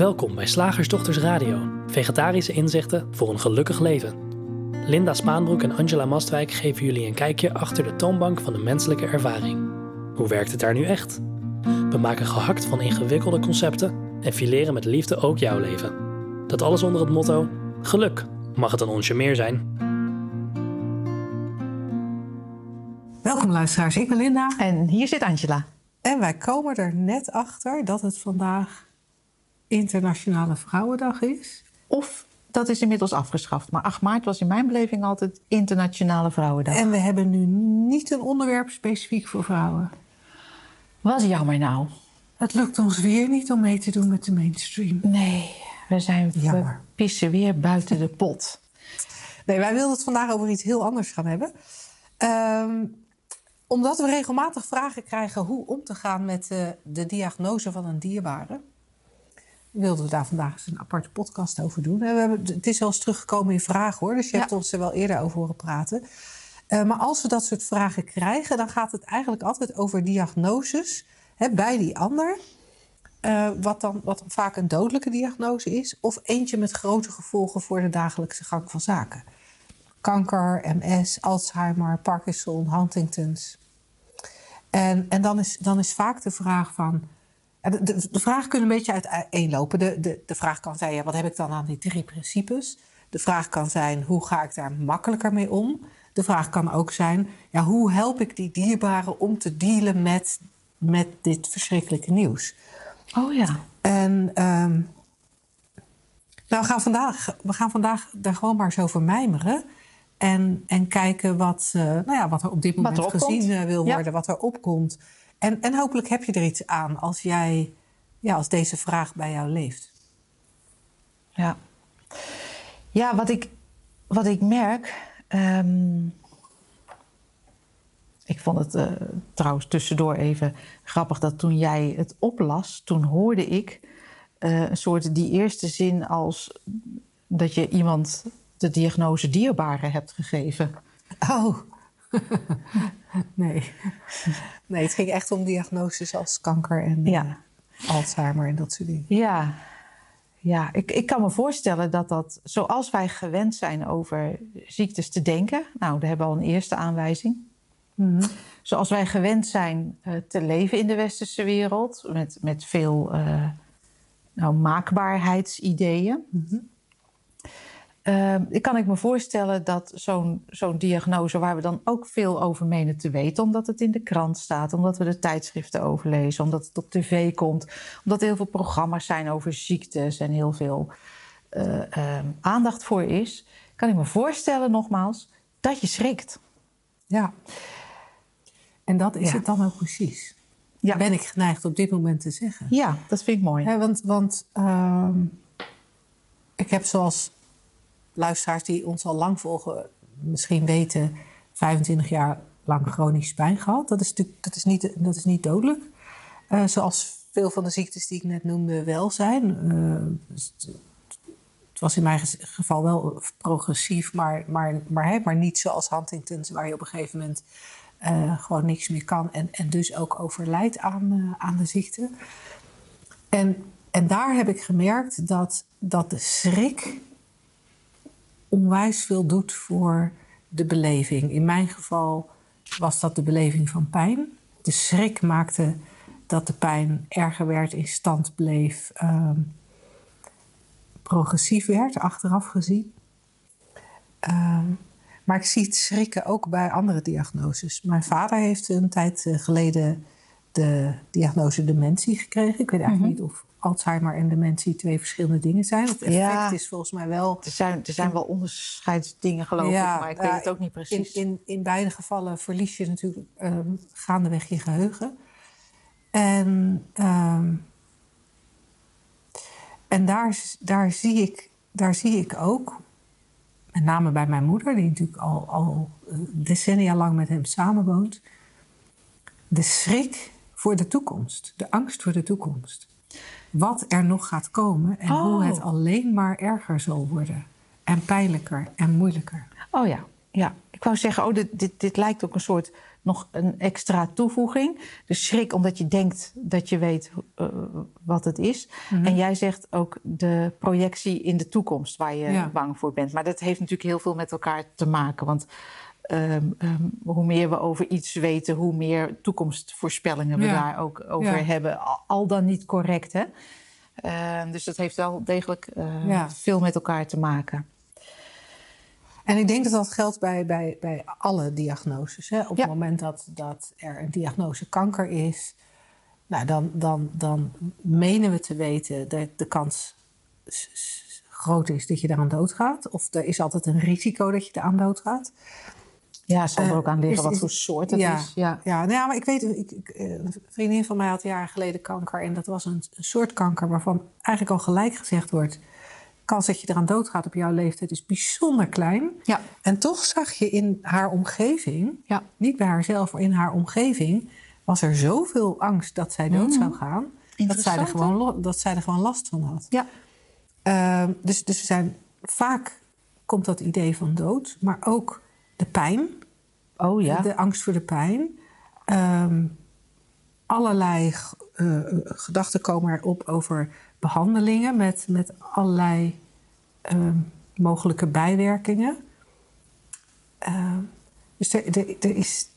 Welkom bij Slagersdochters Radio, vegetarische inzichten voor een gelukkig leven. Linda Spaanbroek en Angela Mastwijk geven jullie een kijkje achter de toonbank van de menselijke ervaring. Hoe werkt het daar nu echt? We maken gehakt van ingewikkelde concepten en fileren met liefde ook jouw leven. Dat alles onder het motto: geluk mag het een onsje meer zijn. Welkom luisteraars, ik ben Linda. En hier zit Angela. En wij komen er net achter dat het vandaag Internationale Vrouwendag is. Of dat is inmiddels afgeschaft. Maar 8 maart was in mijn beleving altijd Internationale Vrouwendag. En we hebben nu niet een onderwerp specifiek voor vrouwen. Was jammer nou. Het lukt ons weer niet om mee te doen met de mainstream. Nee, we zijn Jammer. we pissen weer buiten de pot. Nee, wij wilden het vandaag over iets heel anders gaan hebben. Ehm, omdat we regelmatig vragen krijgen hoe om te gaan met eh, de diagnose van een dierbare. Wilden we daar vandaag eens een aparte podcast over doen. Eh, We hebben, het is wel eens teruggekomen in vragen hoor, dus je Ja. hebt ons er wel eerder over horen praten. Eh, maar als we dat soort vragen krijgen, dan gaat het eigenlijk altijd over diagnoses hè, bij die ander. Eh, wat, dan, wat dan vaak een dodelijke diagnose is, of eentje met grote gevolgen voor de dagelijkse gang van zaken. Kanker, MS, Alzheimer, Parkinson, Huntington's. En, en dan, is, dan is vaak de vraag van. De, vragen kunnen een beetje uiteenlopen. De, de, de vraag kan zijn: ja, wat heb ik dan aan die drie principes? De vraag kan zijn: hoe ga ik daar makkelijker mee om? De vraag kan ook zijn: ja, hoe help ik die dierbaren om te dealen met, met dit verschrikkelijke nieuws? Oh ja. En ehm, nou, we, gaan vandaag, we gaan vandaag daar gewoon maar eens over mijmeren. En, en kijken wat, eh, nou ja, wat er op dit moment gezien eh, wil Ja. worden, wat er opkomt. En, en hopelijk heb je er iets aan als, jij, ja, als deze vraag bij jou leeft. Ja, ja wat, ik, wat ik merk. ehm, ik vond het eh, trouwens tussendoor even grappig dat toen jij het oplas, toen hoorde ik eh, een soort die eerste zin als dat je iemand de diagnose dierbare hebt gegeven. Oh, nee. Nee, het ging echt om diagnoses als kanker en Ja. eh, Alzheimer en dat soort dingen. Ja, ja ik, ik kan me voorstellen dat dat, zoals wij gewend zijn over ziektes te denken, nou, daar hebben we al een eerste aanwijzing. Zoals wij gewend zijn eh, te leven in de westerse wereld, met, met veel eh, nou, maakbaarheidsideeën. Eh, ik kan ik me voorstellen dat zo'n zo'n diagnose, waar we dan ook veel over menen te weten, omdat het in de krant staat, omdat we de tijdschriften overlezen, omdat het op tv komt, omdat er heel veel programma's zijn over ziektes en heel veel eh, eh, aandacht voor is, kan ik me voorstellen, nogmaals, dat je schrikt. Ja. En dat is Ja. het dan ook precies. Ja. Ben ik geneigd op dit moment te zeggen. Ja, dat vind ik mooi. Ja, want want ehm, ik heb zoals luisteraars die ons al lang volgen misschien weten... 25 jaar lang chronische pijn gehad. Dat is, natuurlijk, dat is, niet, dat is niet dodelijk. Eh, zoals veel van de ziektes die ik net noemde wel zijn. Eh, dus het- was in mijn geval wel progressief, maar, maar, maar, hè, maar niet zoals Huntington's... waar je op een gegeven moment eh, gewoon niks meer kan... en, en dus ook overlijdt aan, aan de ziekte. En, en daar heb ik gemerkt dat, dat de schrik onwijs veel doet voor de beleving. In mijn geval was dat de beleving van pijn. De schrik maakte dat de pijn erger werd, in stand bleef, ehm, progressief werd, achteraf gezien. Ehm, maar ik zie het schrikken ook bij andere diagnoses. Mijn vader heeft een tijd eh, geleden de diagnose dementie gekregen. Ik weet eigenlijk niet of Alzheimer en dementie twee verschillende dingen zijn. Het effect Ja. is volgens mij wel Er zijn, er zijn wel onderscheidsdingen, geloof ik, maar ik weet het ook niet precies. In, in, in beide gevallen verlies je natuurlijk ehm, gaandeweg je geheugen. En, ehm, en daar, daar, zie ik, daar zie ik ook, met name bij mijn moeder, die natuurlijk al, al eh, decennia lang met hem samenwoont, de schrik voor de toekomst, de angst voor de toekomst. Wat er nog gaat komen en hoe Oh. het alleen maar erger zal worden. En pijnlijker en moeilijker. Oh ja, ja. Ik wou zeggen, oh, dit, dit, dit lijkt ook een soort nog een extra toevoeging. De schrik omdat je denkt dat je weet uh, wat het is. Mhm. En jij zegt ook de projectie in de toekomst waar je Ja. bang voor bent. Maar dat heeft natuurlijk heel veel met elkaar te maken. Want ehm, ehm, hoe meer we over iets weten, hoe meer toekomstvoorspellingen we Ja. daar ook over Ja. hebben. Al, al dan niet correct, hè? Ehm, dus dat heeft wel degelijk Ja. veel met elkaar te maken. En ik denk dat dat geldt bij, bij, bij alle diagnoses. Hè? Op het moment dat, dat er een diagnose kanker is, nou, dan, dan, dan menen we te weten dat de kans groot is dat je eraan doodgaat. Of er is altijd een risico dat je eraan doodgaat. Ja, het zal er Eh, ook aan liggen is- wat voor soort het ja, is. Ja. Ja, nou ja, maar ik weet, ik, ik, eh, een vriendin van mij had jaren geleden kanker. En dat was een, een soort kanker waarvan eigenlijk al gelijk gezegd wordt... kans dat je eraan doodgaat op jouw leeftijd is bijzonder klein. Ja. En toch zag je in haar omgeving, Ja. niet bij haarzelf, maar in haar omgeving... was er zoveel angst dat zij dood zou gaan... Dat zij, er gewoon, dat zij er gewoon last van had. Ja. Ehm, dus, dus we zijn, vaak komt dat idee van dood, maar ook de pijn... Oh ja. De angst voor de pijn. Ehm, allerlei eh, gedachten komen erop over behandelingen met, met allerlei ehm, mogelijke bijwerkingen. Ehm, dus er, er, er, is,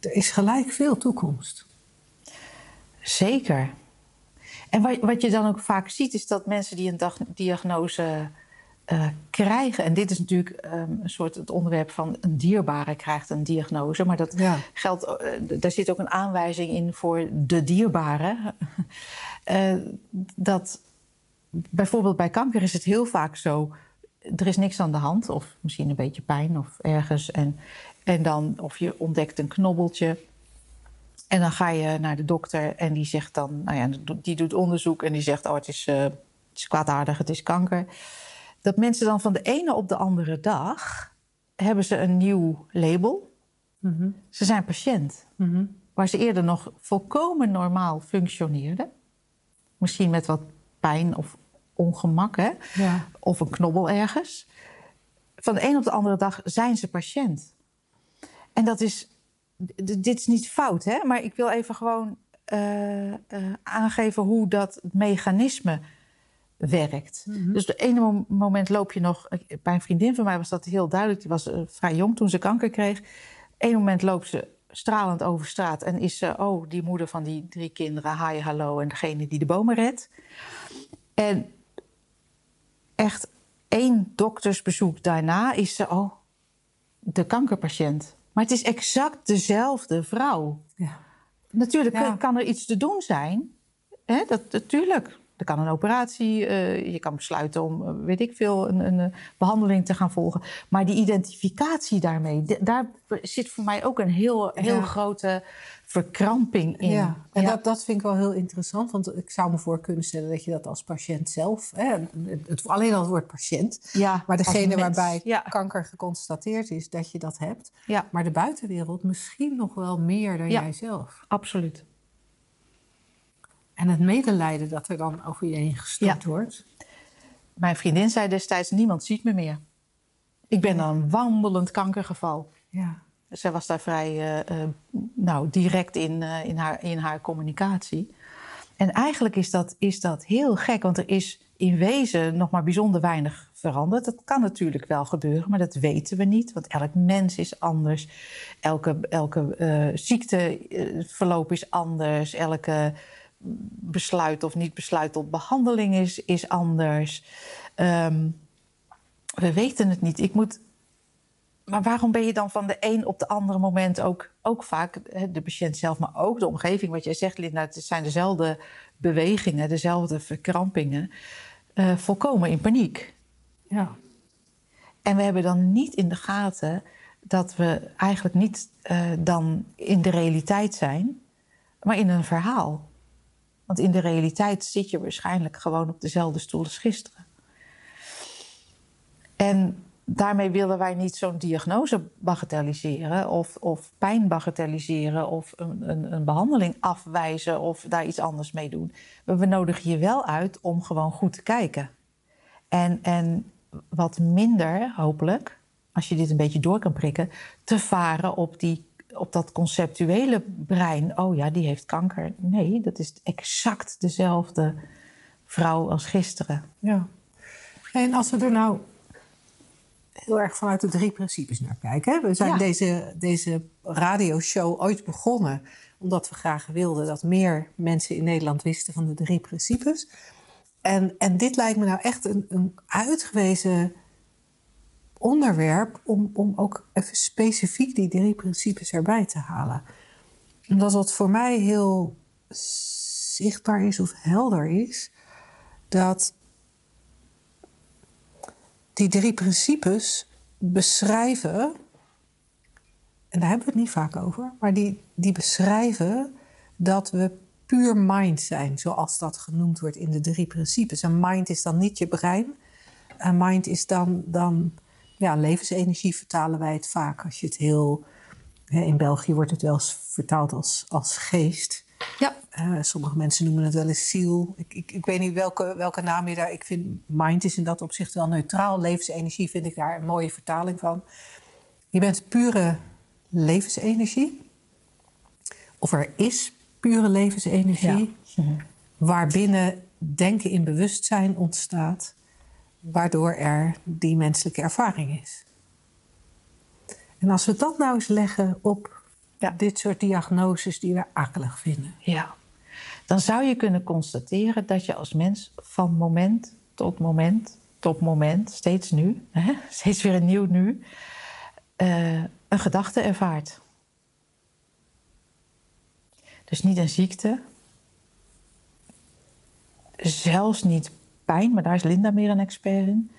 er is gelijk veel toekomst. Zeker. En wat, wat je dan ook vaak ziet, is dat mensen die een diagnose eh, krijgen. En dit is natuurlijk ehm, een soort het onderwerp van een dierbare krijgt een diagnose. Maar dat Ja. geldt, eh, daar zit ook een aanwijzing in voor de dierbare. Eh, dat bijvoorbeeld bij kanker is het heel vaak zo. Er is niks aan de hand, of misschien een beetje pijn of ergens. En, en dan, of je ontdekt een knobbeltje. En dan ga je naar de dokter en die zegt dan, nou ja, die doet onderzoek en die zegt, oh, het is, het is kwaadaardig, het is kanker. Dat mensen dan van de ene op de andere dag hebben ze een nieuw label. Ze zijn patiënt. Waar ze eerder nog volkomen normaal functioneerden. Misschien met wat pijn of ongemak, hè? Ja. of een knobbel ergens. Van de een op de andere dag zijn ze patiënt. En dat is, dit is niet fout, hè? maar ik wil even gewoon eh, eh, aangeven hoe dat mechanisme werkt. Dus op ene mom- moment loop je nog... Bij een vriendin van mij was dat heel duidelijk. Die was eh, vrij jong toen ze kanker kreeg. Eén moment loopt ze stralend over straat... en is ze, oh, die moeder van die drie kinderen... hi, hallo, en degene die de bomen redt. En echt één doktersbezoek daarna is ze, oh, de kankerpatiënt. Maar het is exact dezelfde vrouw. Ja. Natuurlijk Ja. kan- kan er iets te doen zijn. Hè? Dat, natuurlijk. Er kan een operatie, eh, je kan besluiten om, eh, weet ik veel, een, een, eh, behandeling te gaan volgen. Maar die identificatie daarmee, daar zit voor mij ook een heel, heel Ja. grote verkramping in. Ja, en Ja. Dat, dat vind ik wel heel interessant, want ik zou me voor kunnen stellen dat je dat als patiënt zelf, hè, het, alleen al het woord patiënt, Ja, maar degene waarbij Ja. kanker geconstateerd is, dat je dat hebt. Ja. Maar de buitenwereld misschien nog wel meer dan Ja. jijzelf. Absoluut. En het medelijden dat er dan over je heen gestort Ja. wordt. Mijn vriendin zei destijds: niemand ziet me meer. Ik ben een wandelend kankergeval. Ja. Zij was daar vrij eh, eh, nou, direct in, eh, in, haar, in haar communicatie. En eigenlijk is dat, is dat heel gek, want er is in wezen nog maar bijzonder weinig veranderd. Dat kan natuurlijk wel gebeuren, maar dat weten we niet. Want elk mens is anders. Elke, elke eh, ziekteverloop is anders. Elke besluit of niet besluit tot behandeling is, is anders. Ehm, we weten het niet. Ik moet maar waarom ben je dan van de een op de andere moment ook, ook vaak, de patiënt zelf, maar ook de omgeving, wat jij zegt, Linda, het zijn dezelfde bewegingen, dezelfde verkrampingen, eh, volkomen in paniek. ja. En we hebben dan niet in de gaten dat we eigenlijk niet eh, dan in de realiteit zijn, maar in een verhaal. Want in de realiteit zit je waarschijnlijk gewoon op dezelfde stoel als gisteren. En daarmee willen wij niet zo'n diagnose bagatelliseren of, of pijn bagatelliseren of een, een, een behandeling afwijzen of daar iets anders mee doen. We nodigen je wel uit om gewoon goed te kijken. En, en wat minder, hopelijk, als je dit een beetje door kan prikken, te varen op die op dat conceptuele brein, oh ja, die heeft kanker. Nee, dat is exact dezelfde vrouw als gisteren. Ja. En als we er nou heel erg vanuit de drie principes naar kijken. Hè? We zijn Ja. deze, deze radioshow ooit begonnen omdat we graag wilden dat meer mensen in Nederland wisten van de drie principes. En, en dit lijkt me nou echt een, een uitgewezen onderwerp om, om ook even specifiek die drie principes erbij te halen. Omdat wat voor mij heel zichtbaar is of helder is, dat die drie principes beschrijven, en daar hebben we het niet vaak over, maar die, die beschrijven dat we puur mind zijn, zoals dat genoemd wordt in de drie principes. En mind is dan niet je brein. En mind is dan, dan ja, levensenergie, vertalen wij het vaak. Als je het heel. hè, In België wordt het wel eens vertaald als, als geest. Ja. Eh, sommige mensen noemen het wel eens ziel. Ik, ik, ik weet niet welke, welke naam je daar... Ik vind mind is in dat opzicht wel neutraal. Levensenergie vind ik daar een mooie vertaling van. Je bent pure levensenergie. Of er is pure levensenergie. Waarbinnen denken in bewustzijn ontstaat. Waardoor er die menselijke ervaring is. En als we dat nou eens leggen op Ja. dit soort diagnoses die we akelig vinden. Ja. Dan zou je kunnen constateren dat je als mens van moment tot moment tot moment, steeds nu, hè, steeds weer een nieuw nu, eh, een gedachte ervaart. Dus niet een ziekte, zelfs niet pijn, maar daar is Linda meer een expert in,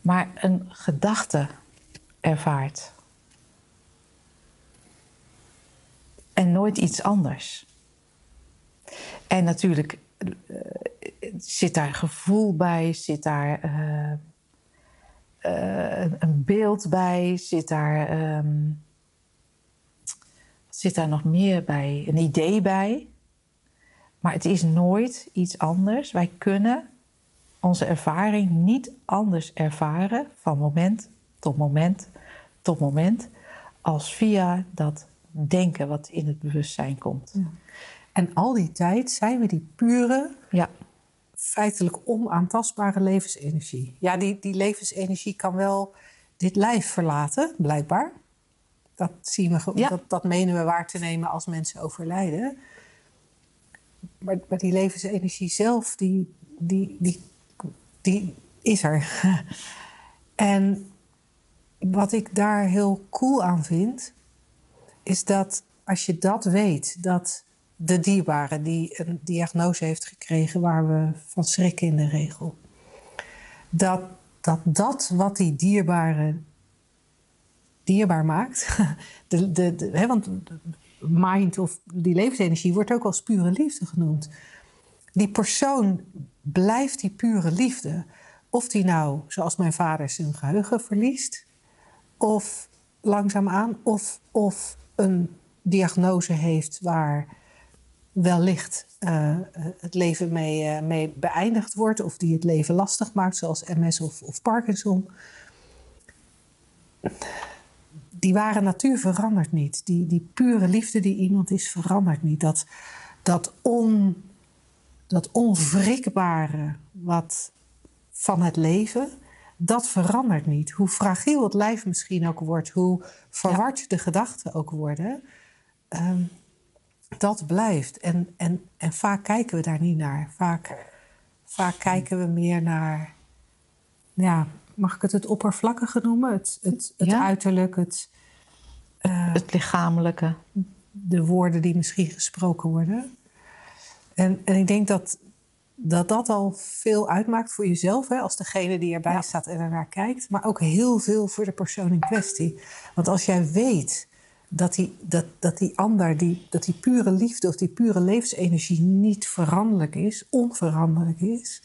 maar een gedachte ervaart. En nooit iets anders. En natuurlijk eh, zit daar gevoel bij, zit daar eh, eh, een- beeld bij, zit daar, wat zit daar nog meer bij? Een idee bij. Maar het is nooit iets anders. Wij kunnen onze ervaring niet anders ervaren van moment tot moment tot moment als via dat denken wat in het bewustzijn komt. En al die tijd zijn we die pure, Ja, feitelijk onaantastbare levensenergie. Ja, die, die levensenergie kan wel dit lijf verlaten, blijkbaar. Dat, zien we, Ja. dat, dat menen we waar te nemen als mensen overlijden. Maar, maar die levensenergie zelf, die, die, die, die is er. en wat ik daar heel cool aan vind, is dat als je dat weet, dat de dierbare die een diagnose heeft gekregen waar we van schrikken in de regel, dat dat, dat wat die dierbare dierbaar maakt, de, de, hè, want mind of die levensenergie wordt ook als pure liefde genoemd. Die persoon blijft die pure liefde. Of die nou, zoals mijn vader, zijn geheugen verliest, of langzaamaan, of, of een diagnose heeft waar wellicht eh, het leven mee, eh, mee beëindigd wordt, of die het leven lastig maakt, zoals MS of, of Parkinson. Die ware natuur verandert niet. Die, die pure liefde die iemand is, verandert niet. Dat, dat, on, dat onwrikbare wat van het leven, dat verandert niet. Hoe fragiel het lijf misschien ook wordt, hoe verward de gedachten ook worden, ehm, dat blijft. En, en, en vaak kijken we daar niet naar. Vaak, vaak kijken we meer naar, ja, mag ik het het oppervlakkige noemen? Het, het, het Ja. uiterlijk, het, eh, het lichamelijke. de woorden die misschien gesproken worden. En, en ik denk dat, dat dat al veel uitmaakt voor jezelf, hè, als degene die erbij Ja. staat en ernaar kijkt, maar ook heel veel voor de persoon in kwestie. Want als jij weet dat die, dat, dat die ander, die, dat die pure liefde of die pure levensenergie niet veranderlijk is, onveranderlijk is,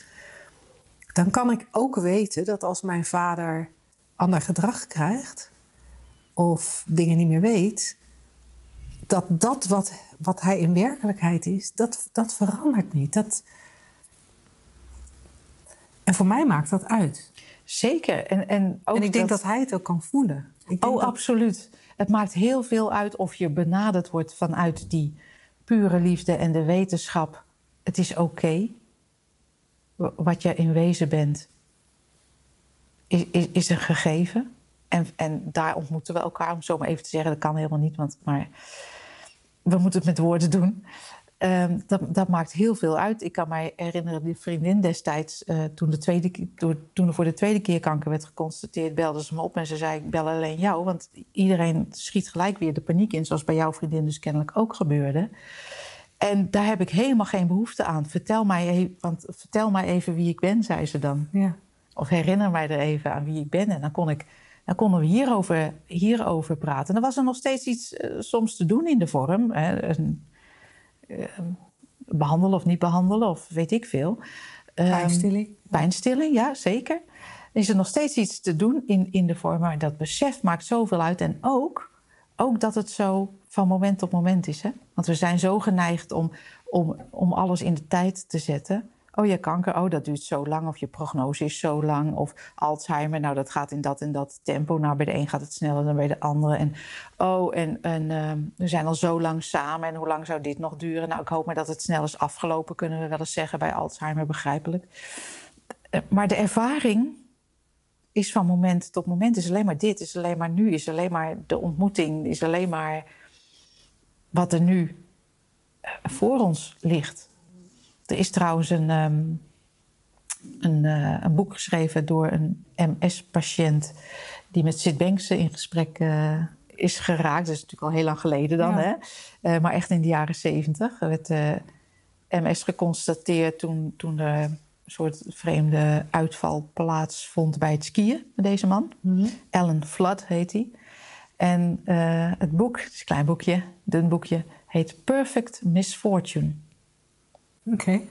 dan kan ik ook weten dat als mijn vader ander gedrag krijgt of dingen niet meer weet, dat dat wat, wat hij in werkelijkheid is, dat, dat verandert niet. Dat... En voor mij maakt dat uit. Zeker. En, en, ook en ik denk dat... hij het ook kan voelen. Ik denk Oh, dat- absoluut. het maakt heel veel uit of je benaderd wordt vanuit die pure liefde en de wetenschap. Het is oké. Wat je in wezen bent, is, is, is een gegeven. En, en daar ontmoeten we elkaar, om zo maar even te zeggen. Dat kan helemaal niet, want, maar we moeten het met woorden doen. Ehm, dat, dat, maakt heel veel uit. Ik kan mij herinneren, die vriendin destijds, uh, toen, de tweede, toen er voor de tweede keer kanker werd geconstateerd, belde ze me op en ze zei: Ik bel alleen jou. Want iedereen schiet gelijk weer de paniek in, zoals bij jouw vriendin dus kennelijk ook gebeurde. En daar heb ik helemaal geen behoefte aan. Vertel mij, even, want vertel mij even wie ik ben, zei ze dan. Ja. Of herinner mij er even aan wie ik ben. En dan, kon ik, dan konden we hierover, hierover praten. En dan was er nog steeds iets uh, soms te doen in de vorm. Hè, een, uh, behandelen of niet behandelen, of weet ik veel. Ehm, pijnstilling. Pijnstilling, ja, zeker. Er is er nog steeds iets te doen in, in de vorm, maar dat besef maakt zoveel uit. En ook, ook dat het zo van moment tot moment is. Hè? Want we zijn zo geneigd om, om, om alles in de tijd te zetten. Oh, je kanker, oh, dat duurt zo lang. Of je prognose is zo lang. Of Alzheimer, nou, dat gaat in dat en dat tempo. Nou, bij de een gaat het sneller dan bij de andere. En oh, en, en uh, we zijn al zo lang samen. En hoe lang zou dit nog duren? Nou, ik hoop maar dat het snel is afgelopen, kunnen we wel eens zeggen bij Alzheimer, begrijpelijk. Uh, maar de ervaring is van moment tot moment. Is alleen maar dit, is alleen maar nu, is alleen maar de ontmoeting, is alleen maar wat er nu uh, voor ons ligt. Er is trouwens een, um, een, uh, een, boek geschreven door een MS-patiënt die met Sid Bankse in gesprek uh, is geraakt. Dat is natuurlijk al heel lang geleden dan, ja. hè? Uh, maar echt in de jaren zeventig. Er werd MS geconstateerd toen, toen er een soort vreemde uitval plaatsvond bij het skiën met deze man. Mm -hmm. Alan Flood heet hij. En het boek, het is een klein boekje, dun boekje, heet Perfect Misfortune. Oké. Okay.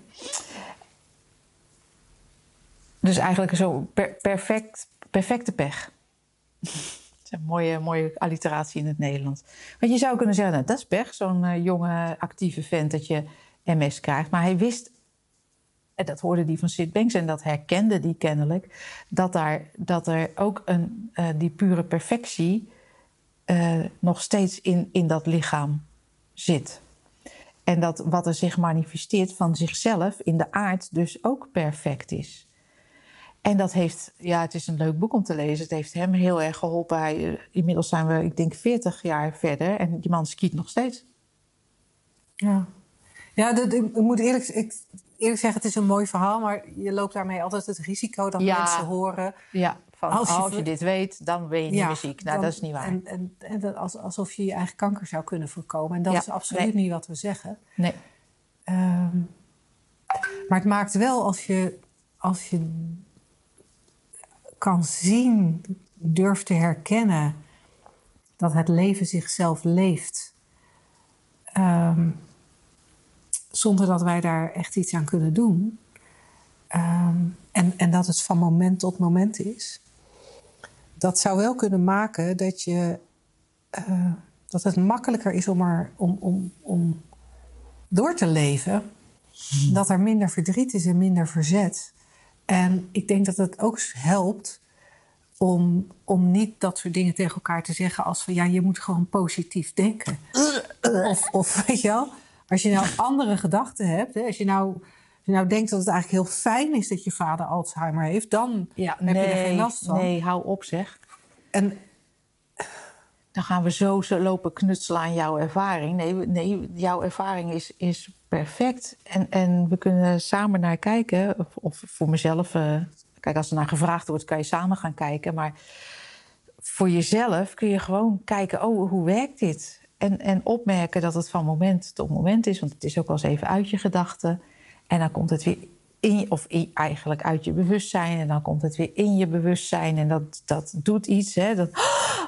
Dus eigenlijk zo per perfect, perfecte pech. dat is een mooie, mooie alliteratie in het Nederlands. Want je zou kunnen zeggen, nou, dat is pech, zo'n uh, jonge actieve vent dat je MS krijgt. Maar hij wist, en dat hoorde die van Sid Banks en dat herkende die kennelijk, dat, daar, dat er ook een, uh, die pure perfectie uh, nog steeds in, in dat lichaam zit. En dat wat er zich manifesteert van zichzelf in de aard dus ook perfect is. En dat heeft, ja, het is een leuk boek om te lezen. Het heeft hem heel erg geholpen. Hij, inmiddels zijn we, ik denk, 40 jaar verder en die man skiet nog steeds. Ja, ja dat, ik moet eerlijk, ik, eerlijk zeggen, het is een mooi verhaal, maar je loopt daarmee altijd het risico dat ja, mensen horen. Ja, van, als, je, als je dit weet, dan ben je niet ja, meer ziek. Nou, dan, dat is niet waar. En, en, en dat als, alsof je je eigen kanker zou kunnen voorkomen. En dat ja, is absoluut nee. niet wat we zeggen. Nee. Um, maar het maakt wel als je, als je kan zien, durft te herkennen dat het leven zichzelf leeft. Um, zonder dat wij daar echt iets aan kunnen doen. Um, en, en dat het van moment tot moment is. Dat zou wel kunnen maken dat, je, uh, dat het makkelijker is om, er, om, om, om door te leven. Hmm. Dat er minder verdriet is en minder verzet. En ik denk dat het ook helpt om, om niet dat soort dingen tegen elkaar te zeggen als van ja, je moet gewoon positief denken. Of, of weet je wel, als je nou andere gedachten hebt, hè, als je nou als je nou denkt dat het eigenlijk heel fijn is dat je vader Alzheimer heeft, dan ja, heb nee, je er geen last van. Nee, hou op zeg. En dan gaan we zo, zo lopen knutselen aan jouw ervaring. Nee, nee jouw ervaring is, is perfect. En, en we kunnen samen naar kijken. Of, of voor mezelf, uh, kijk, als er naar gevraagd wordt, kan je samen gaan kijken. Maar voor jezelf kun je gewoon kijken, oh, hoe werkt dit? En, en opmerken dat het van moment tot moment is. Want het is ook wel eens even uit je gedachten. En dan komt het weer in, of in, eigenlijk uit je bewustzijn. En dan komt het weer in je bewustzijn. En dat, dat doet iets. Hè? Dat,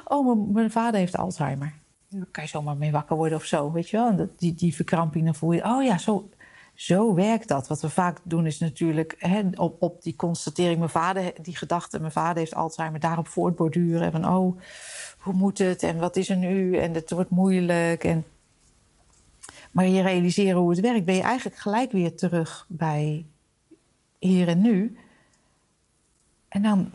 oh, mijn, mijn vader heeft Alzheimer. Daar kan je zomaar mee wakker worden of zo. Weet je wel? En dat, die, die verkramping, dan voel je... Oh ja, zo, zo werkt dat. Wat we vaak doen is natuurlijk hè, op, op die constatering... mijn vader, die gedachte, mijn vader heeft Alzheimer... daarop voortborduren. Van, oh, hoe moet het? En wat is er nu? En het wordt moeilijk. En maar je realiseren hoe het werkt, ben je eigenlijk gelijk weer terug bij hier en nu. En dan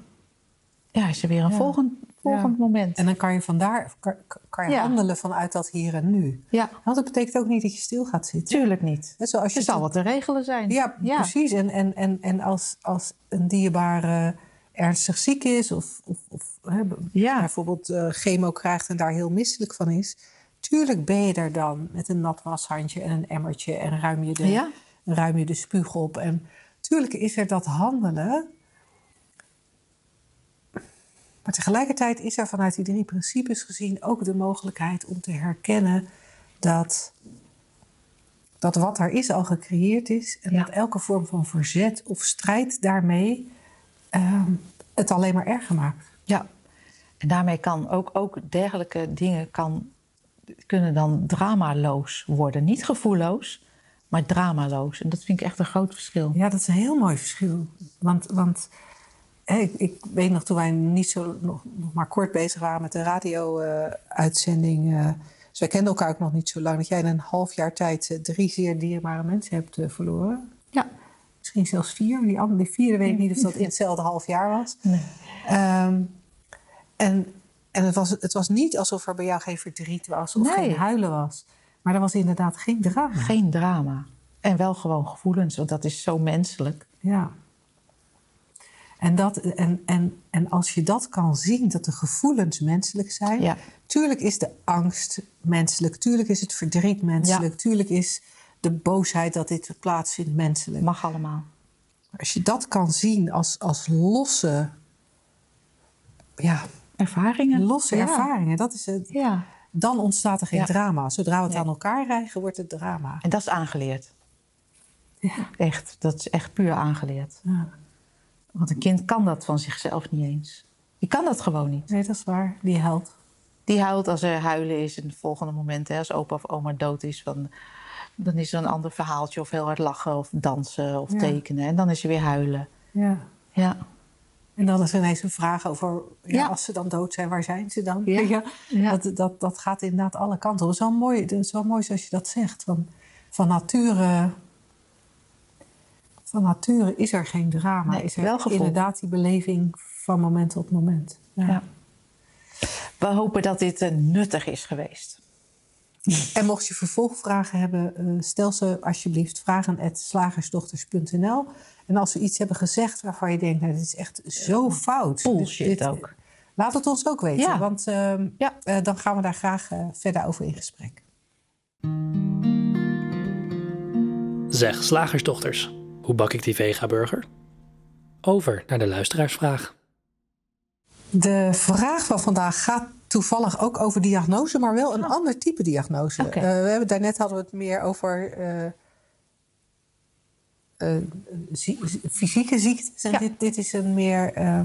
ja, is er weer een ja. volgend, volgend moment. En dan kan je vandaar kan, kan je Ja. handelen vanuit dat hier en nu. Ja, Want dat betekent ook niet dat je stil gaat zitten. tuurlijk niet. Net zoals je Er zal het- wat te regelen zijn. Ja, precies. En, en, en, en als, als een dierbare ernstig ziek is, of, of, of hè, bijvoorbeeld eh, chemo krijgt en daar heel misselijk van is, tuurlijk ben je er dan met een nat washandje en een emmertje en ruim je de, Ja. ruim je de spuug op. En tuurlijk is er dat handelen. Maar tegelijkertijd is er vanuit die drie principes gezien ook de mogelijkheid om te herkennen dat dat wat er is al gecreëerd is. En Ja. dat elke vorm van verzet of strijd daarmee ehm, het alleen maar erger maakt. Ja, en daarmee kan ook, ook dergelijke dingen kan, kunnen dan dramaloos worden. Niet gevoelloos, maar dramaloos. En dat vind ik echt een groot verschil. Ja, dat is een heel mooi verschil. Want, want ik, ik weet nog toen wij niet zo nog, nog maar kort bezig waren met de radio-uitzending. eh, dus wij kenden elkaar ook nog niet zo lang. Dat jij in een half jaar tijd eh, drie zeer dierbare mensen hebt eh, verloren. Ja, Misschien zelfs vier. Die, andere, die vierde weet ik niet of dat in hetzelfde half jaar was. nee. Ehm, en en het, was, het was niet alsof er bij jou geen verdriet was of Nee. geen huilen was. Maar er was inderdaad geen drama. geen drama. En wel gewoon gevoelens, want dat is zo menselijk. Ja. En, dat, en, en, en als je dat kan zien, dat de gevoelens menselijk zijn. Ja. Tuurlijk is de angst menselijk. Tuurlijk is het verdriet menselijk. Tuurlijk is de boosheid dat dit plaatsvindt menselijk. Mag allemaal. Als je dat kan zien als, als losse, ja, Ervaringen. losse Ja. ervaringen, dat is het, Ja, dan ontstaat er geen Ja. drama. Zodra we het Nee. aan elkaar rijgen, wordt het drama. en dat is aangeleerd. Ja. Echt, dat is echt puur aangeleerd. Ja. Want een kind kan dat van zichzelf niet eens. Die kan dat gewoon niet. Nee, dat is waar. Die held. Die huilt als er huilen is in het volgende moment. Hè, als opa of oma dood is, dan, dan is er een ander verhaaltje. Of heel hard lachen of dansen of tekenen. En dan is er weer huilen. Ja. Ja, En dan is er ineens een vraag over, ja, Ja. als ze dan dood zijn, waar zijn ze dan? Ja. Ja. Dat, dat, dat gaat inderdaad alle kanten. op. Is wel mooi, is wel mooi zoals je dat zegt. Van, van, nature, van nature is er geen drama. Nee, is er wel gevoel. inderdaad die beleving van moment tot moment. Ja. ja. We hopen dat dit eh, nuttig is geweest. En mocht je vervolgvragen hebben, eh, stel ze alsjeblieft vragen.slagersdochters.nl. En als we iets hebben gezegd waarvan je denkt, nou, dit is echt zo fout. Bullshit Dit- dit- ook. Laat het ons ook weten, Ja. want ehm, Ja. eh, dan gaan we daar graag eh, verder over in gesprek. Zeg, slagersdochters, hoe bak ik die vega-burger? Over naar de luisteraarsvraag. De vraag van vandaag gaat toevallig ook over diagnose, maar wel een ander type diagnose. Oh. Eh, we hebben, daarnet hadden we het meer over eh, eh, zie- fysieke ziektes. En Ja. dit, dit is een meer eh,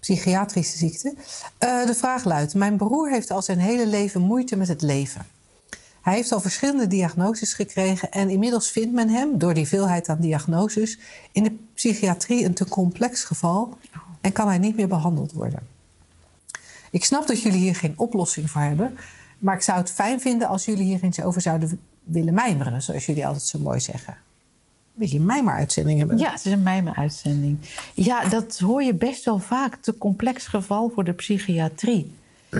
psychiatrische ziekte. De vraag luidt: Mijn broer heeft al zijn hele leven moeite met het leven. Hij heeft al verschillende diagnoses gekregen en inmiddels vindt men hem, door die veelheid aan diagnoses, in de psychiatrie een te complex geval en kan hij niet meer behandeld worden. Ik snap dat jullie hier geen oplossing voor hebben, maar ik zou het fijn vinden als jullie hier eens over zouden willen mijmeren, zoals jullie altijd zo mooi zeggen. Een beetje een mijmer-uitzending hebben. Ja, het is een mijme-uitzending. Ja, dat hoor je best wel vaak. Te complex geval voor de psychiatrie.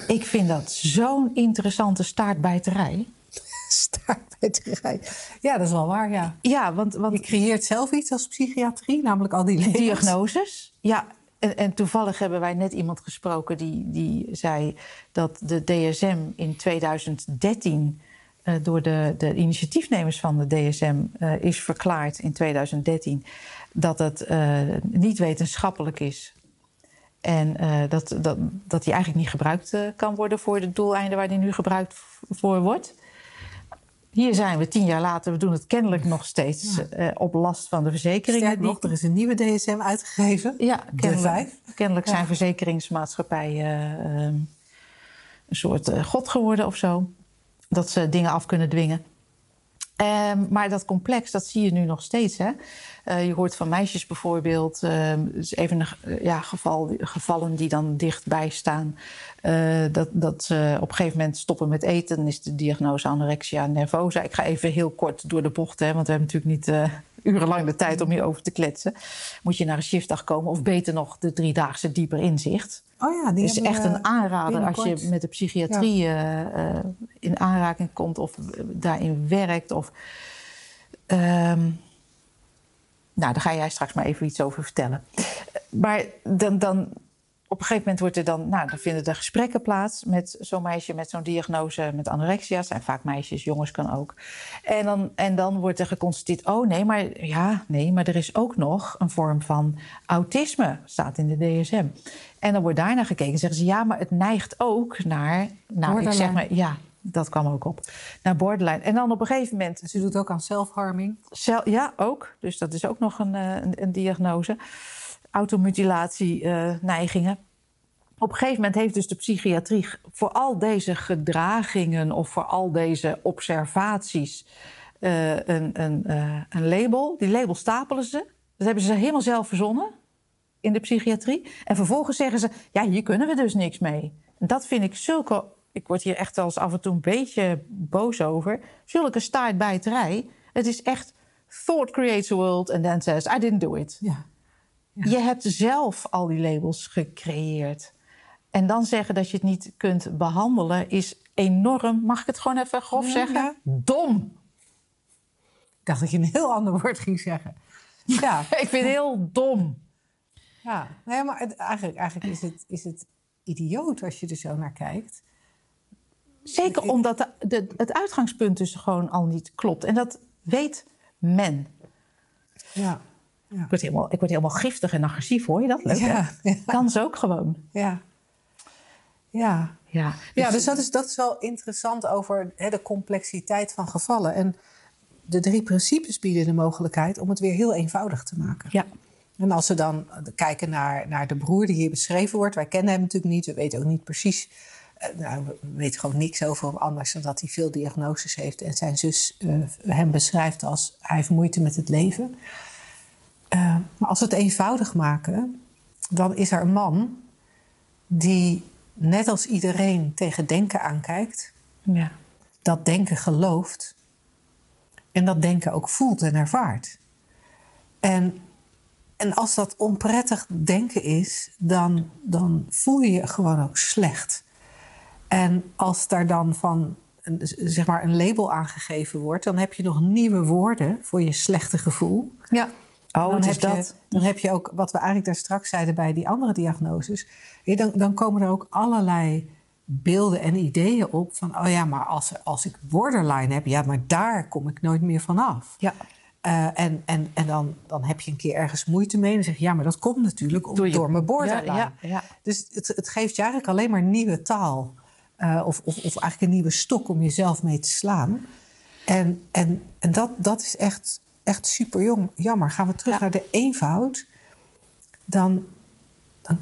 Ik vind dat zo'n interessante staartbijterij. Staartbijterij. Ja, dat is wel waar, ja. Ja, want, want Je creëert zelf iets als psychiatrie, namelijk al die labels. diagnoses. Ja, en, toevallig hebben wij net iemand gesproken die, die zei dat de DSM in 2013 eh, door de, de initiatiefnemers van de DSM eh, is verklaard in 2013 dat het eh, niet wetenschappelijk is. En dat, dat, dat die eigenlijk niet gebruikt kan worden voor de doeleinden waar die nu gebruikt voor wordt. Hier zijn we tien jaar later, we doen het kennelijk nog steeds eh, op last van de verzekeringen. Nog, er is een nieuwe DSM uitgegeven. Ja, kennelijk, kennelijk zijn verzekeringsmaatschappijen eh, een soort eh, god geworden of zo. Dat ze dingen af kunnen dwingen. Ehm, maar dat complex, dat zie je nu nog steeds. Hè? Eh, je hoort van meisjes bijvoorbeeld, ehm, dus even een eh, ja, geval, gevallen die dan dichtbij staan. eh, dat, dat ze op een gegeven moment stoppen met eten. Is de diagnose anorexia nervosa. Ik ga even heel kort door de bocht, hè, want we hebben natuurlijk niet urenlang de tijd om hierover te kletsen. Moet je naar een shiftdag komen, of beter nog de driedaagse dieper inzicht. Oh ja, die is echt een aanrader als je met de psychiatrie eh, eh, in aanraking komt of eh, daarin werkt. Of, ehm, nou, daar ga jij straks maar even iets over vertellen. Maar dan, dan, op een gegeven moment wordt er dan, nou, dan vinden er gesprekken plaats met zo'n meisje met zo'n diagnose met anorexia. Het zijn vaak meisjes, jongens kan ook. En dan, en dan wordt er geconstateerd, oh nee, maar ja, nee, maar er is ook nog een vorm van autisme, staat in de DSM. En dan wordt daarna gekeken en zeggen ze, ja, maar het neigt ook naar, nou, ik zeg maar, ja, dat kwam ook op, naar borderline. En dan op een gegeven moment Ze doet ook aan self-harming. Cel- ja, ook. Dus dat is ook nog een, eh, een, een diagnose. Automutilatie-neigingen. Op een gegeven moment heeft dus de psychiatrie voor al deze gedragingen of voor al deze observaties eh, een, een, eh, een label. Die label stapelen ze. Dat hebben ze helemaal zelf verzonnen in de psychiatrie. En vervolgens zeggen ze: ja, hier kunnen we dus niks mee. Dat vind ik zulke. Ik word hier echt wel eens af en toe een beetje boos over. Zulke staartbijterij. Het is echt. Thought creates a world and then says: I didn't do it. Ja. Ja. Je hebt zelf al die labels gecreëerd. En dan zeggen dat je het niet kunt behandelen is enorm, mag ik het gewoon even grof Ja, zeggen? ja. Dom. Ik dacht dat je een heel ander woord ging zeggen. Ja, Ik vind het heel dom. ja. Nee, maar het- eigenlijk, eigenlijk is, het, is het idioot als je er zo naar kijkt. Zeker omdat de, de- het uitgangspunt dus gewoon al niet klopt. En dat weet men. Ja, Ik word helemaal, ik word helemaal giftig en agressief, hoor je dat? Leuk, ja. Kan ze ook gewoon. ja. ja. Ja, Ja, dus dat is, dat is wel interessant over hè, de complexiteit van gevallen. En de drie principes bieden de mogelijkheid om het weer heel eenvoudig te maken. ja. En als we dan kijken naar, naar de broer die hier beschreven wordt, wij kennen hem natuurlijk niet, we weten ook niet precies. eh, nou, we weten gewoon niks over hem anders dan dat hij veel diagnoses heeft. En zijn zus eh, hem beschrijft als hij heeft moeite met het leven. Eh, maar als we het eenvoudig maken, dan is er een man die net als iedereen tegen denken aankijkt, ja. dat denken gelooft en dat denken ook voelt en ervaart. En, en als dat onprettig denken is, dan, dan voel je je gewoon ook slecht. En als daar dan van een, zeg maar een label aangegeven wordt, dan heb je nog nieuwe woorden voor je slechte gevoel. ja. Oh, dan, het heb je, dat. dan heb je ook, wat we eigenlijk daar straks zeiden bij die andere diagnoses, dan, dan komen er ook allerlei beelden en ideeën op van, oh ja, maar als, als ik borderline heb, ja, maar daar kom ik nooit meer vanaf. Ja. Eh, en en, en dan, dan heb je een keer ergens moeite mee en zeg je, ja, maar dat komt natuurlijk om- Door mijn borderline. Ja, ja, ja. Dus het, het geeft je eigenlijk alleen maar nieuwe taal. Eh, of, of, of eigenlijk een nieuwe stok om jezelf mee te slaan. En, en, en dat, dat is echt, echt super jong, jammer. Gaan we terug Ja. naar de eenvoud, dan, dan,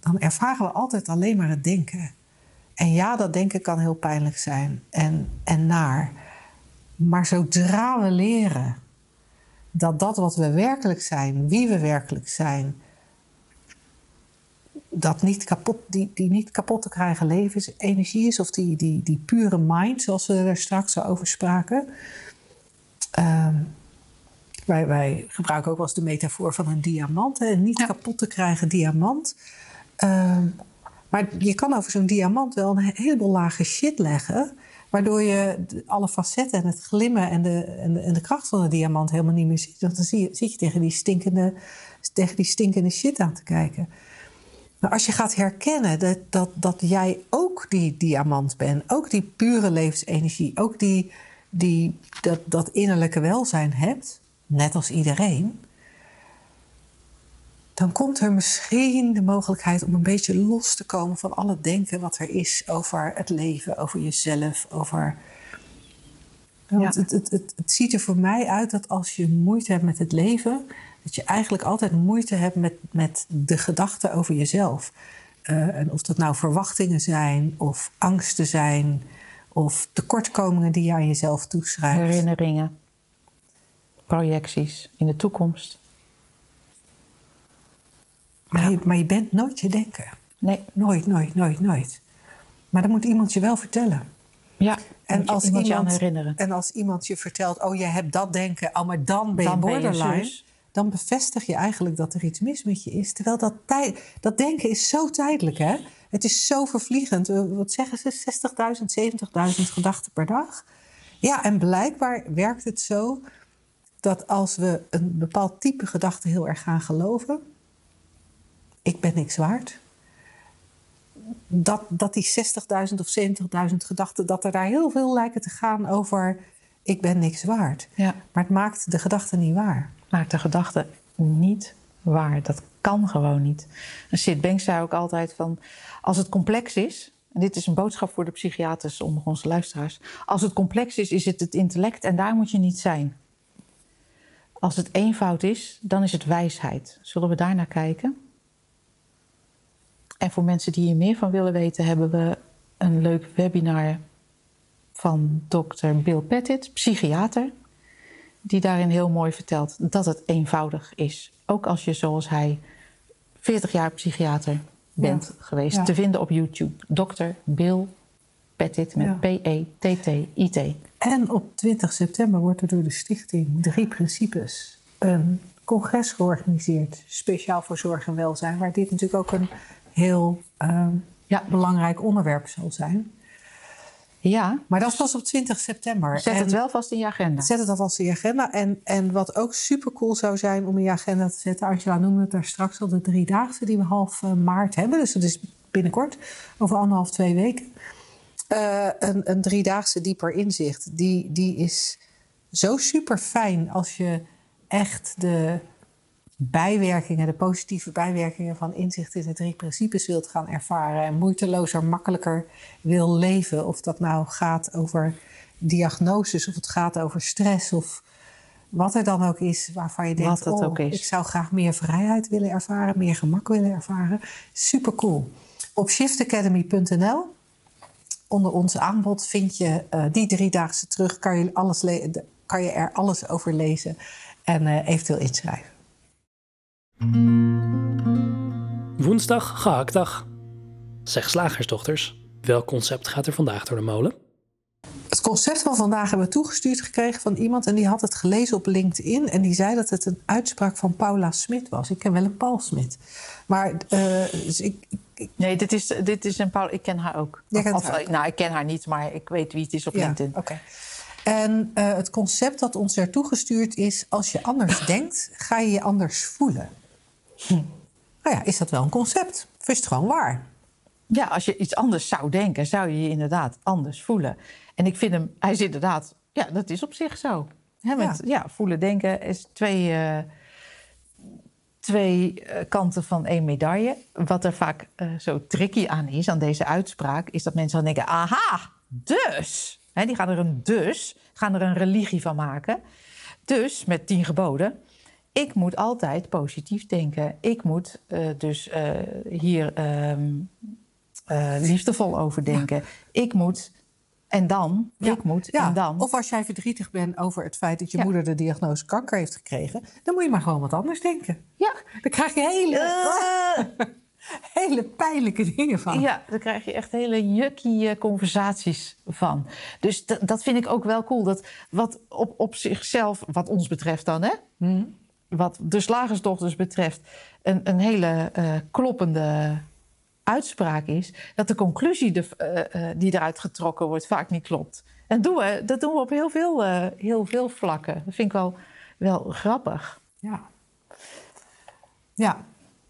dan ervaren we altijd alleen maar het denken. En ja, dat denken kan heel pijnlijk zijn en, en naar. Maar zodra we leren dat dat wat we werkelijk zijn, wie we werkelijk zijn, dat niet kapot, die, die niet kapot te krijgen levensenergie is, of die, die, die pure mind, zoals we er straks over spraken. Ehm, wij, wij gebruiken ook wel eens de metafoor van een diamant, hè, een niet Ja. kapot te krijgen diamant. Ehm, maar je kan over zo'n diamant wel een heleboel lage shit leggen. Waardoor je alle facetten en het glimmen en de, en de, en de kracht van de diamant helemaal niet meer ziet. Want dan zie je, zit je tegen die, stinkende, tegen die stinkende shit aan te kijken. Maar als je gaat herkennen dat, dat, dat jij ook die diamant bent, ook die pure levensenergie, ook die, die, dat, dat innerlijke welzijn hebt, net als iedereen, dan komt er misschien de mogelijkheid om een beetje los te komen van al het denken wat er is over het leven, over jezelf, over. Ja, want het, het, het ziet er voor mij uit dat als je moeite hebt met het leven, dat je eigenlijk altijd moeite hebt met, met de gedachten over jezelf. Eh, en of dat nou verwachtingen zijn, of angsten zijn, of tekortkomingen die je aan jezelf toeschrijft. Herinneringen. Projecties in de toekomst. Maar, je, maar je bent nooit je denken. Nee, Nooit, nooit, nooit, nooit. Maar dat moet iemand je wel vertellen. Ja, En moet je als, iemand je aan herinneren. en als iemand je vertelt, oh je hebt dat denken, oh maar dan ben je Dan ben je borderline. dan bevestig je eigenlijk dat er iets mis met je is. Terwijl dat, dat denken is zo tijdelijk, hè? Het is zo vervliegend. Eh, Wat zeggen ze? 60.000, 70.000 gedachten per dag. Ja, en blijkbaar werkt het zo dat als we een bepaald type gedachte heel erg gaan geloven... ik ben niks waard... dat, dat die 60.000 of 70.000 gedachten... dat er daar heel veel lijken te gaan over... ik ben niks waard. Ja. Maar het maakt de gedachte niet waar. maakt de gedachte niet waar. Dat kan gewoon niet. En Sid Banks zei ook altijd van... als het complex is... en dit is een boodschap voor de psychiaters onder onze luisteraars... als het complex is, is het het intellect en daar moet je niet zijn. Als het eenvoud is, dan is het wijsheid. Zullen we daar naar kijken? En voor mensen die hier meer van willen weten... hebben we een leuk webinar van dokter Bill Pettit, psychiater die daarin heel mooi vertelt dat het eenvoudig is. Ook als je zoals hij 40 jaar psychiater bent geweest. Ja. Te vinden op YouTube. Dr. Bill Pettit met. P-E-T-T-I-T. En op 20 september wordt er door de stichting Drie Principes een congres georganiseerd. Speciaal voor zorg en welzijn. Waar dit natuurlijk ook een heel ehm, Ja. belangrijk onderwerp zal zijn. Ja, Maar dat is pas op 20 september. zet En het wel vast in je agenda. Zet het alvast in je agenda. En, en wat ook super cool zou zijn om in je agenda te zetten. Angela noemde het daar straks al, de driedaagse die we half eh, maart hebben. Dus dat is binnenkort, over anderhalf, twee weken. Eh, een, een driedaagse dieper inzicht. Die, die is zo super fijn als je echt de bijwerkingen, de positieve bijwerkingen van inzicht in de drie principes wilt gaan ervaren. En moeitelozer, makkelijker wil leven. Of dat nou gaat over diagnoses, of het gaat over stress, of wat er dan ook is waarvan je denkt: oh, ik zou graag meer vrijheid willen ervaren, meer gemak willen ervaren. Super cool. Op shiftacademy.nl onder ons aanbod vind je eh, die driedaagse terug. Kan je, alles kan je er alles over lezen en eh, eventueel inschrijven. Woensdag, gehaktdag. Zeg slagersdochters, welk concept gaat er vandaag door de molen? Het concept van vandaag hebben we toegestuurd gekregen van iemand en die had het gelezen op LinkedIn en die zei dat het een uitspraak van Paula Smit was. Ik ken wel een Paul Smit, maar eh, dus ik, ik- Nee, dit is, dit is een Paul. Ik ken haar ook. Jij kent Of- haar ook. Nou, ik ken haar niet, maar ik weet wie het is op ja, LinkedIn. oké. En eh, het concept dat ons er toegestuurd is: als je anders denkt, ga je je anders voelen. Nou ja, is dat wel een concept? Of is het gewoon waar? Ja, als je iets anders zou denken, zou je je inderdaad anders voelen. En ik vind hem, hij is inderdaad, ja, dat is op zich zo. Met, ja. voelen, denken is twee, eh, twee eh, kanten van één medaille. Wat er vaak eh, zo tricky aan is, aan deze uitspraak, is dat mensen dan denken: aha, dus. Die gaan er een dus, gaan er een religie van maken. Dus, met tien geboden. Ik moet altijd positief denken. Ik moet eh, dus hier ehm, eh, liefdevol over denken. Ik moet en dan, Ja. ik moet Ja, en dan. Of als jij verdrietig bent over het feit dat je Ja. moeder de diagnose kanker heeft gekregen, dan moet je maar gewoon wat anders denken. ja. Dan krijg je hele, hele pijnlijke dingen van. Ja, daar krijg je echt hele yucky eh, conversaties van. Dus dat vind ik ook wel cool. Dat wat op, op zichzelf, wat ons betreft dan, hè? Wat de slagersdochters betreft, een, een hele eh, kloppende uitspraak is. Dat de conclusie de, eh, eh, die eruit getrokken wordt vaak niet klopt. En doen we, dat doen we op heel veel, eh, heel veel vlakken. Dat vind ik wel, wel grappig. Ja. Ja.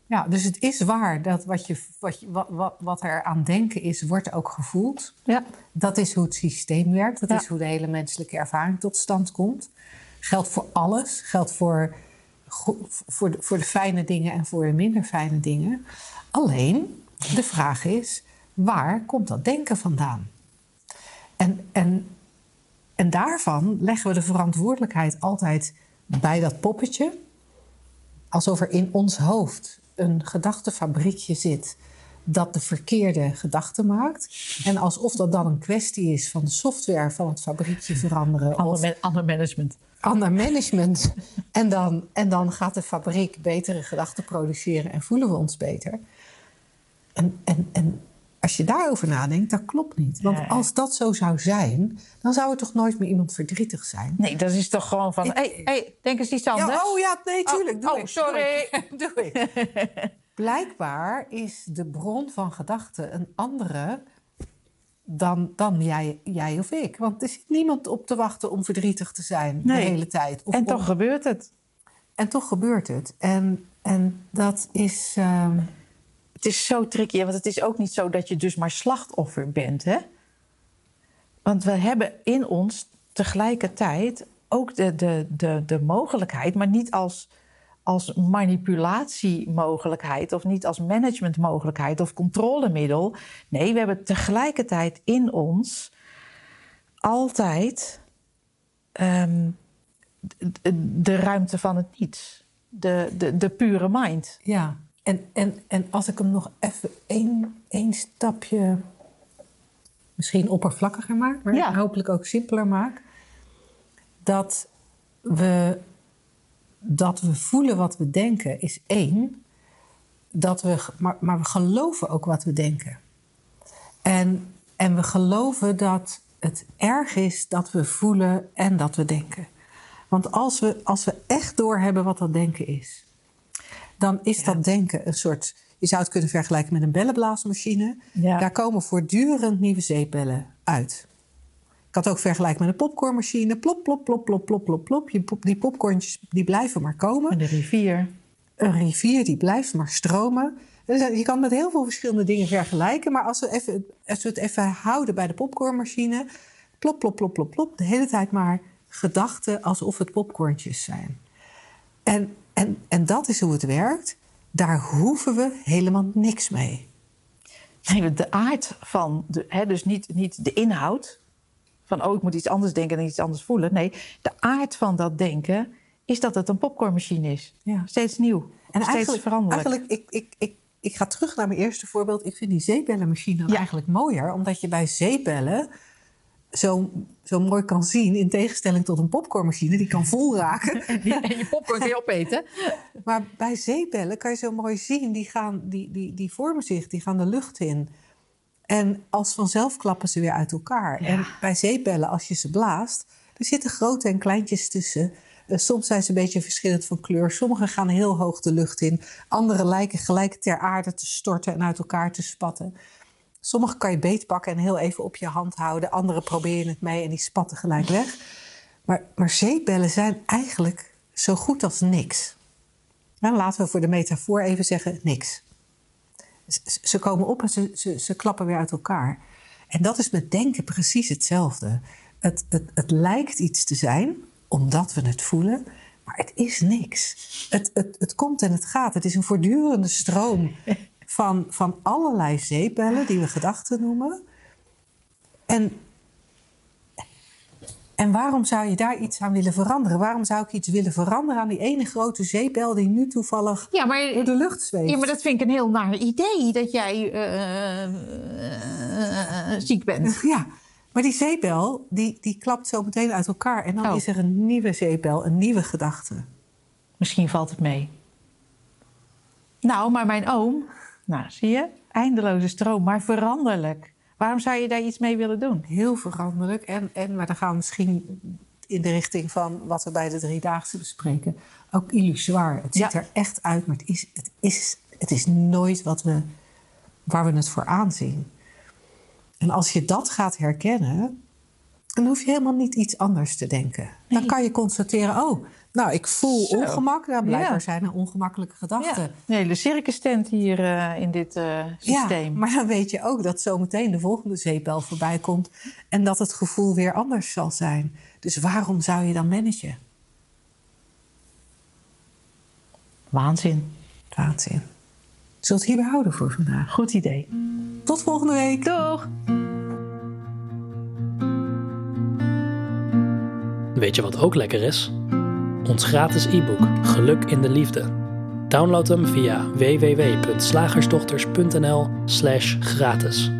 ja, dus het is waar dat wat, je, wat, je, wat, wat, wat er aan denken is, wordt ook gevoeld. Ja, Dat is hoe het systeem werkt. Dat Ja. is hoe de hele menselijke ervaring tot stand komt. Geldt voor alles. Geldt voor, voor, de, voor de fijne dingen en voor de minder fijne dingen. Alleen, de vraag is, waar komt dat denken vandaan? En, en, en daarvan leggen we de verantwoordelijkheid altijd bij dat poppetje. Alsof er in ons hoofd een gedachtefabriekje zit dat de verkeerde gedachten maakt. En alsof dat dan een kwestie is van de software van het fabriekje veranderen. ander management. ander management. En dan, en dan gaat de fabriek betere gedachten produceren en voelen we ons beter. En, en, en als je daarover nadenkt, dat klopt niet. Want als dat zo zou zijn, dan zou er toch nooit meer iemand verdrietig zijn. Nee, dat is toch gewoon van... Hé, hey, hey, denk eens iets anders. Ja, oh ja, nee, tuurlijk. doe oh, ik, sorry. Doe ik. Doe ik. Blijkbaar is de bron van gedachten een andere dan, dan jij, jij of ik. Want er zit niemand op te wachten om verdrietig te zijn Nee. de hele tijd. Of En om- toch gebeurt het. en toch gebeurt het. En, en dat is... ehm, Het is zo tricky, want het is ook niet zo dat je dus maar slachtoffer bent, hè? Want we hebben in ons tegelijkertijd ook de, de, de, de mogelijkheid, maar niet als, als manipulatiemogelijkheid of niet als managementmogelijkheid of controlemiddel. Nee, we hebben tegelijkertijd in ons altijd ehm, de, de ruimte van het niets, de, de, de pure mind. Ja, en, en, en als ik hem nog even één, één stapje misschien oppervlakkiger maak, maar Ja. hopelijk ook simpeler maak, dat we, dat we voelen wat we denken is één, dat we, maar, maar we geloven ook wat we denken. En, en we geloven dat het erg is dat we voelen en dat we denken. Want als we, als we echt doorhebben wat dat denken is, dan is dat denken een soort. Je zou het kunnen vergelijken met een bellenblaasmachine. Ja. Daar komen voortdurend nieuwe zeepbellen uit. Ik had ook vergelijken met een popcornmachine. Plop, plop, plop, plop, plop, plop, plop. Die popcornjes die blijven maar komen. En de rivier. Een rivier die blijft maar stromen. Dus Je kan het met heel veel verschillende dingen vergelijken. Maar als we, even, als we het even houden bij de popcornmachine. Plop, plop, plop, plop, plop. De hele tijd maar gedachten alsof het popcorntjes zijn. En, en, en dat is hoe het werkt. Daar hoeven we helemaal niks mee. Nee, de aard van, de, hè, dus niet, niet de inhoud van oh, ik moet iets anders denken en iets anders voelen. Nee, de aard van dat denken is dat het een popcornmachine is. Ja. Steeds nieuw, En steeds eigenlijk, veranderlijk. eigenlijk ik, ik, ik, ik ga terug naar mijn eerste voorbeeld. Ik vind die zeepbellenmachine Ja. eigenlijk mooier. Omdat je bij zeepbellen zo, zo mooi kan zien... in tegenstelling tot een popcornmachine, die kan vol raken. en je popcorn kun je opeten. Maar bij zeepbellen kan je zo mooi zien, die, gaan, die, die, die vormen zich, die gaan de lucht in. En als vanzelf klappen ze weer uit elkaar. Ja. En bij zeepbellen, als je ze blaast, er zitten grote en kleintjes tussen. Eh, soms zijn ze een beetje verschillend van kleur. Sommige gaan heel hoog de lucht in. Andere lijken gelijk ter aarde te storten en uit elkaar te spatten. Sommige kan je beetpakken en heel even op je hand houden. Andere proberen het mee en die spatten gelijk weg. Maar, maar zeepbellen zijn eigenlijk zo goed als niks. Nou, laten we voor de metafoor even zeggen niks. Ze komen op en ze, ze, ze klappen weer uit elkaar. En dat is met denken precies hetzelfde. Het, het, het lijkt iets te zijn, omdat we het voelen, maar het is niks. Het, het, het komt en het gaat. Het is een voortdurende stroom van, van allerlei zeepbellen die we gedachten noemen. En, en waarom zou je daar iets aan willen veranderen? Waarom zou ik iets willen veranderen aan die ene grote zeepbel die nu toevallig Ja, door maar, de lucht zweeft? ja, maar dat vind ik een heel naar idee dat jij eh, eh, eh, ziek bent. Ja, maar die zeepbel die, die klapt zo meteen uit elkaar. En dan Oh. is er een nieuwe zeepbel, een nieuwe gedachte. Misschien valt het mee. Nou, maar mijn oom, nou zie je, eindeloze stroom, maar veranderlijk. Waarom zou je daar iets mee willen doen? Heel veranderlijk. En, en, maar dan gaan we misschien in de richting van wat we bij de Driedaagse bespreken. Ook illusoir. Het ziet Ja. er echt uit, maar het is, het is, het is nooit wat we, waar we het voor aanzien. En als je dat gaat herkennen, dan hoef je helemaal niet iets anders te denken. Dan Nee. kan je constateren, oh, nou, ik voel Zo. ongemak. Nou, blijkbaar Ja. zijn er ongemakkelijke gedachten. Ja, een hele circus tent hier eh, in dit eh, systeem. Ja, maar dan weet je ook dat zometeen de volgende zeepbel voorbij komt en dat het gevoel weer anders zal zijn. Dus waarom zou je dan managen? Waanzin. Waanzin. We het hierbij houden voor vandaag? Goed idee. Tot volgende week. Doeg! Weet je wat ook lekker is? Ons gratis e-book Geluk in de Liefde. Download hem via www.slagersdochters.nl/gratis.